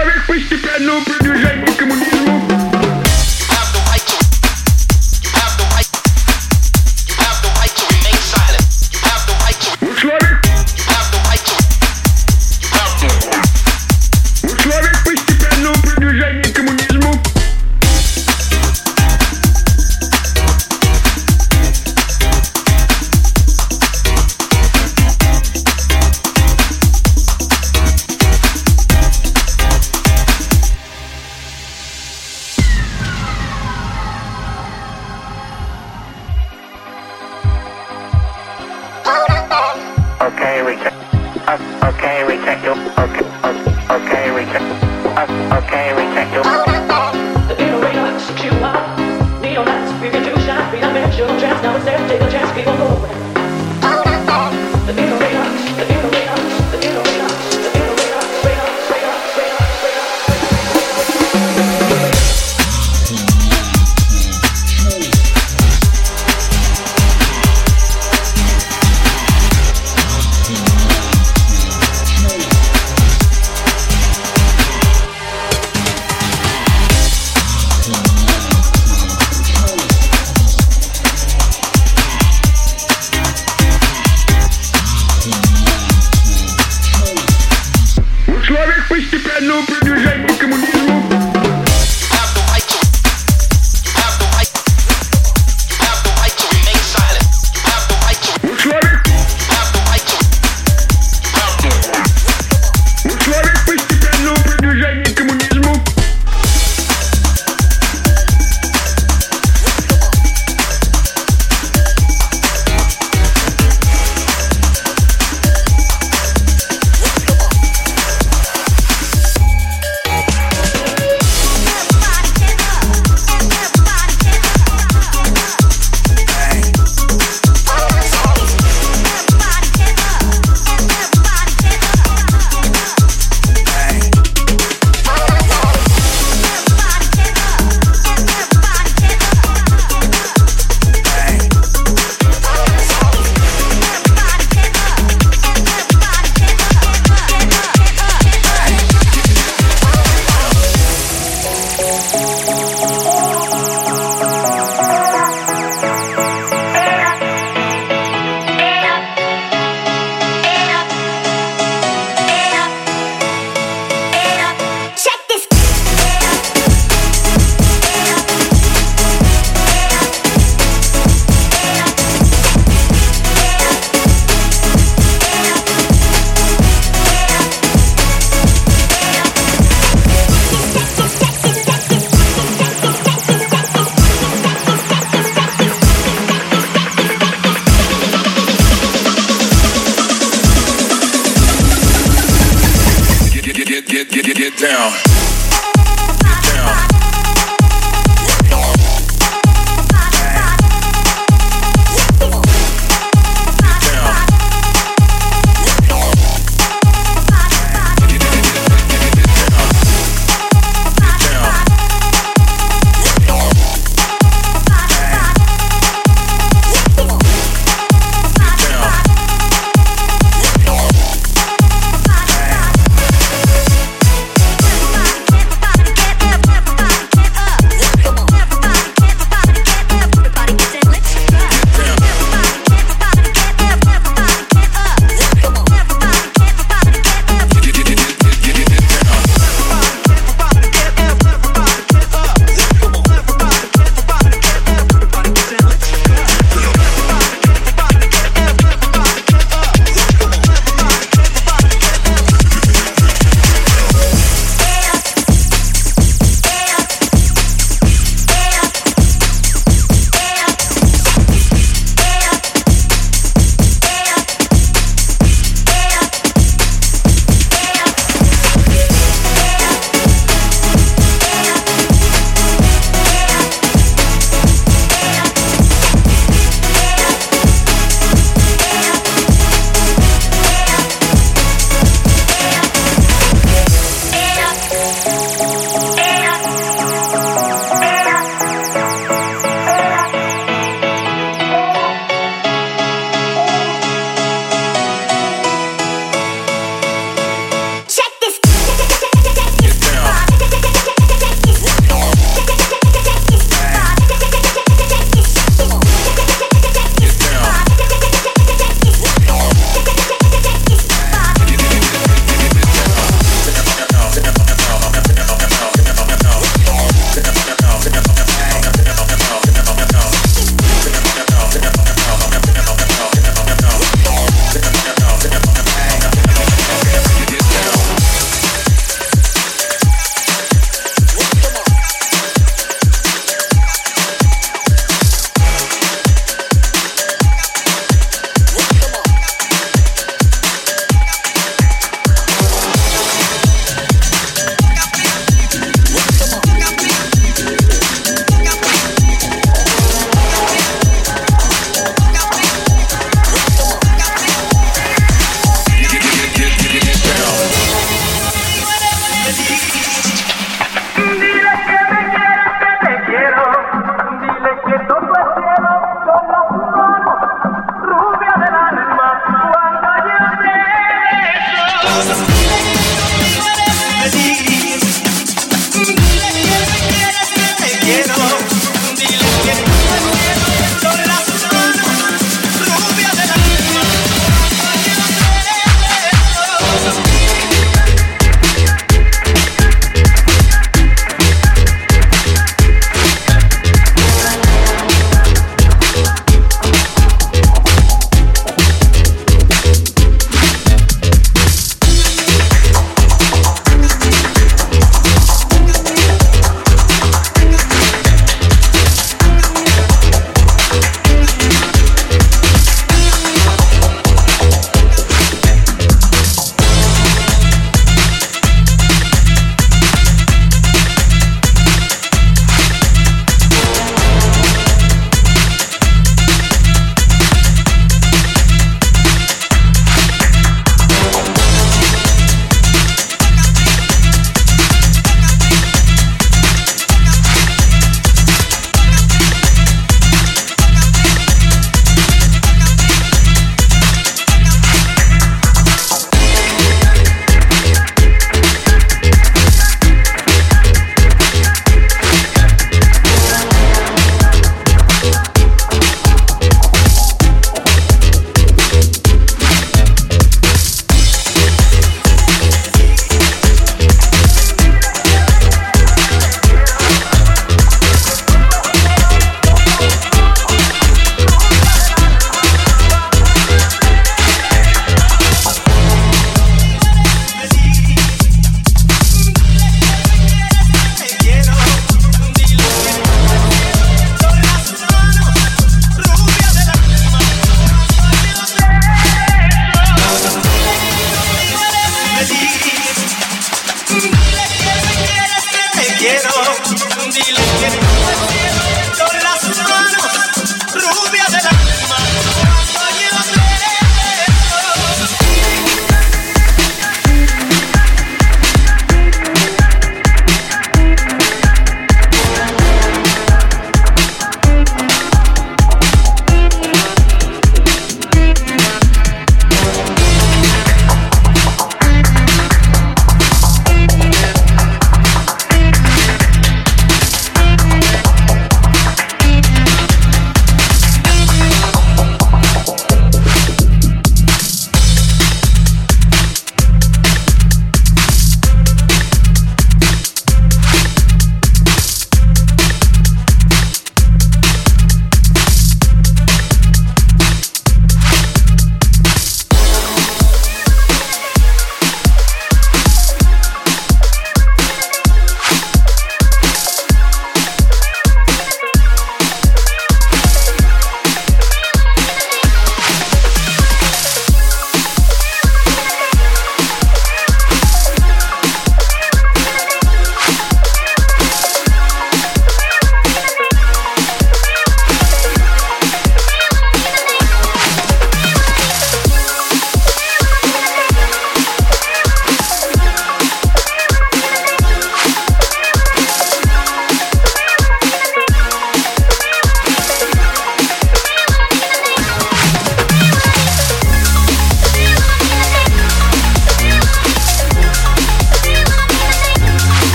avec Christy Piano, plus de jeunes que mon disque.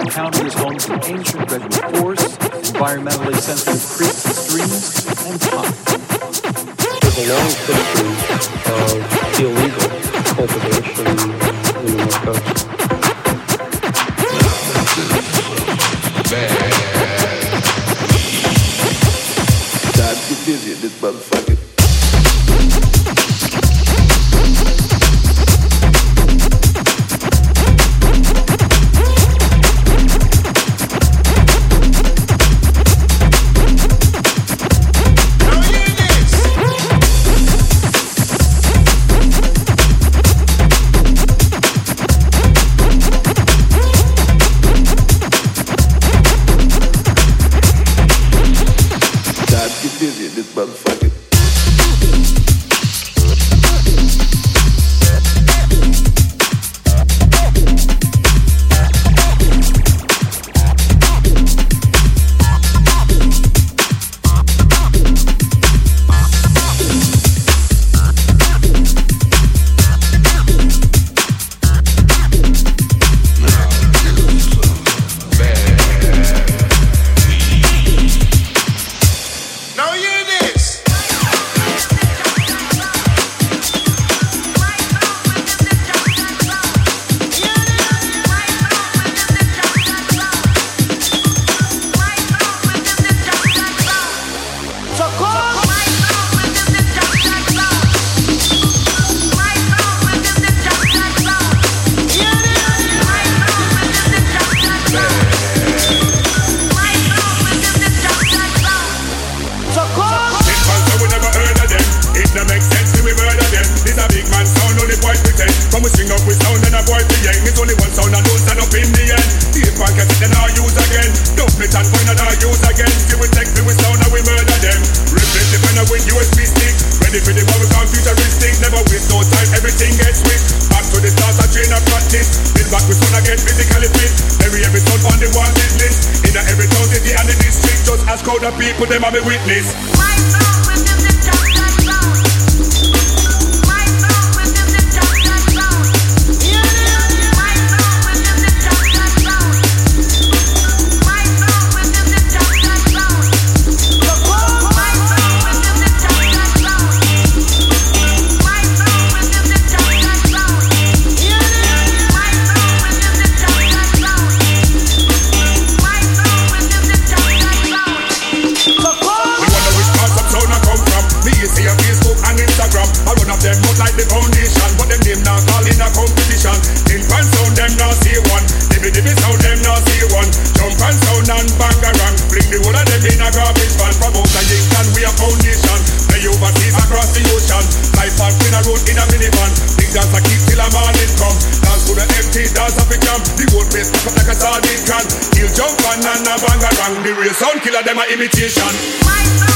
encounters on ancient redwood forests, environmentally sensitive creeks, streams, and ponds. There's a long history of illegal cultivation in the coast. Bad. Time to visit this motherfucker. out the people, them are be witness. road in a minivan. Big dance I keep till a morning come. Dance to the empty dance of a jam. The whole place pack up like a sardine can. He'll jump on and a bang a around. The real sound killer them a imitation. My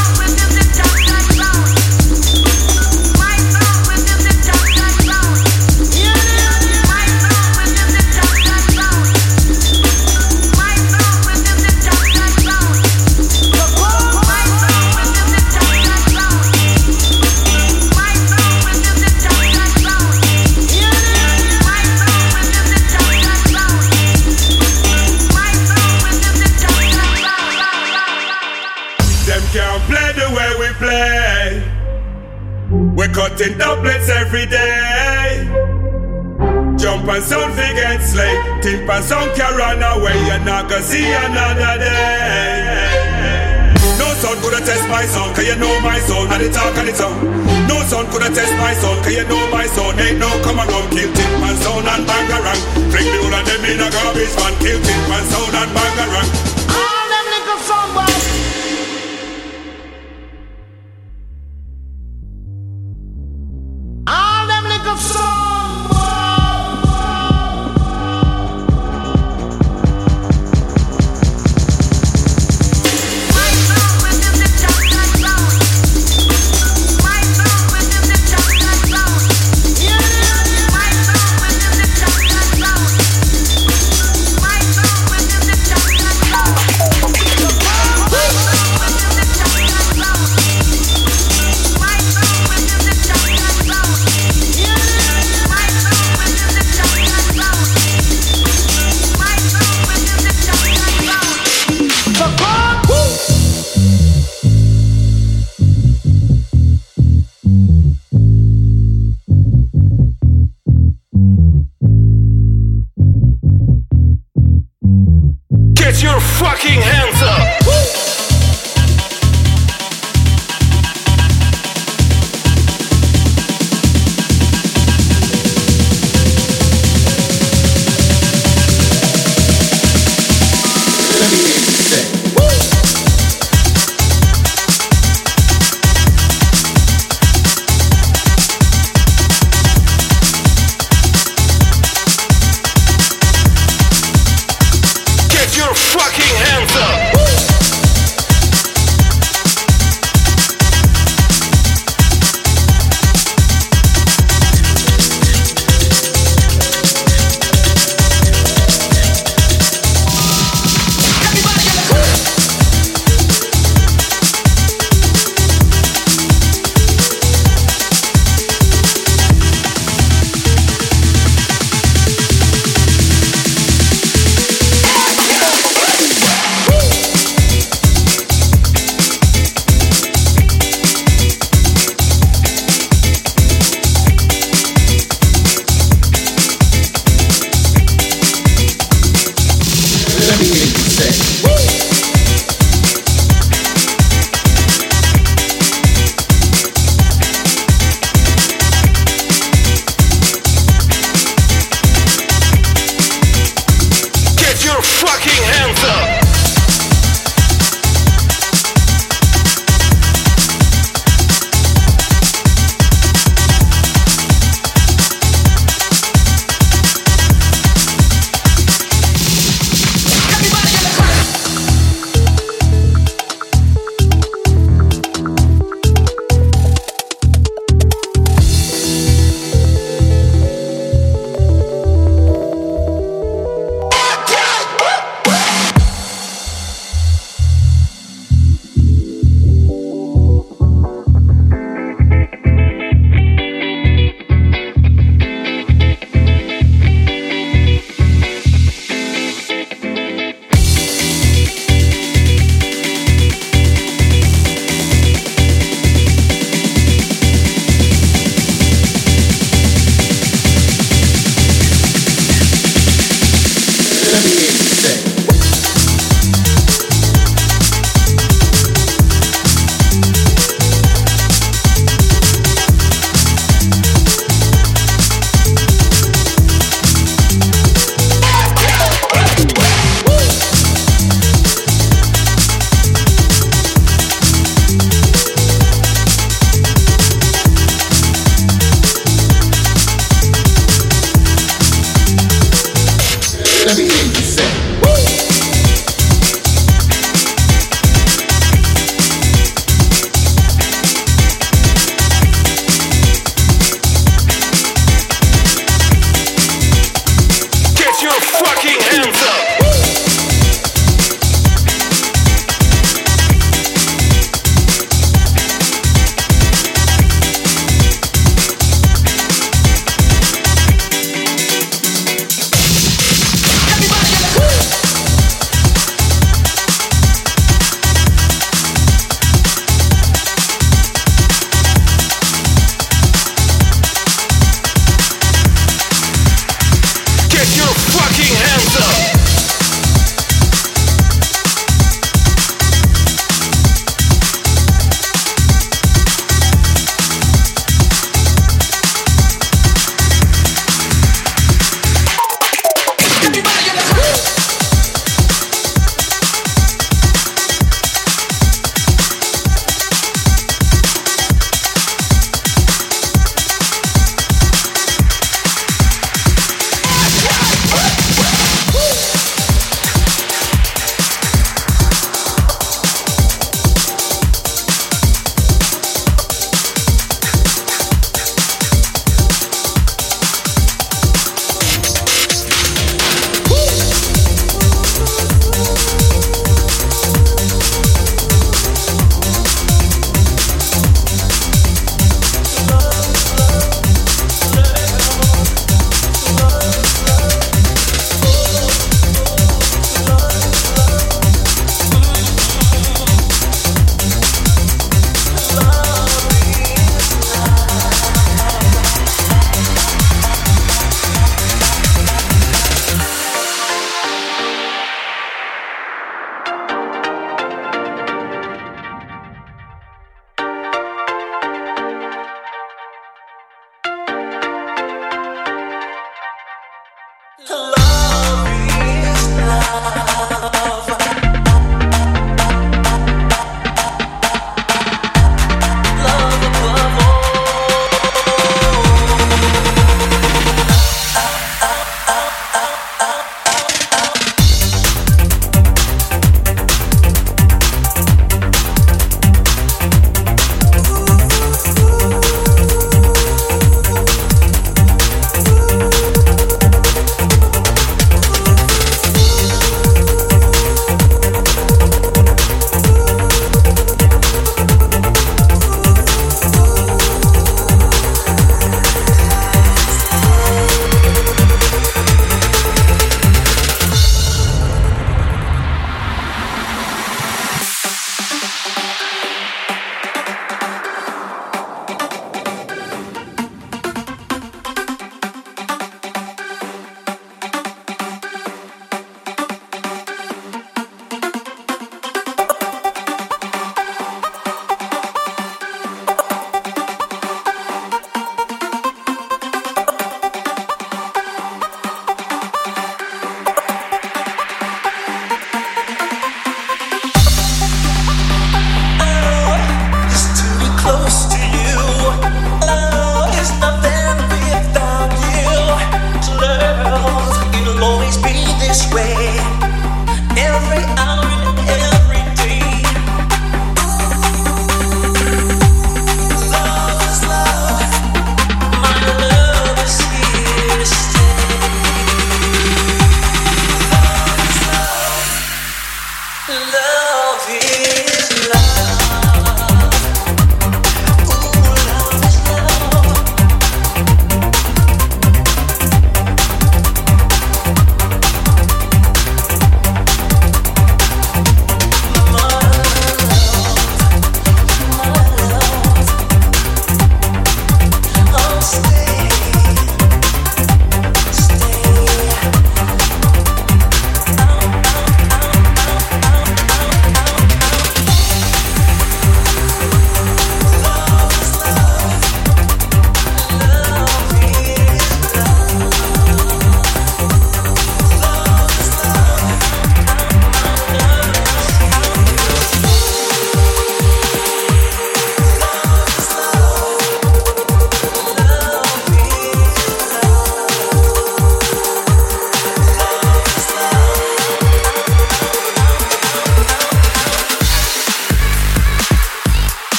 cutting doublets every day. Jump and sound get slay. Tip and sound can run away. You're not gonna see another day. No son coulda test my sound, cause you know my sound, and the talk and the tongue. No son coulda test my sound, cause you know my sound. Ain't no come and run, kill tip and sound and bang around. Fling the whole of them in a garbage man, kill tip and sound and bang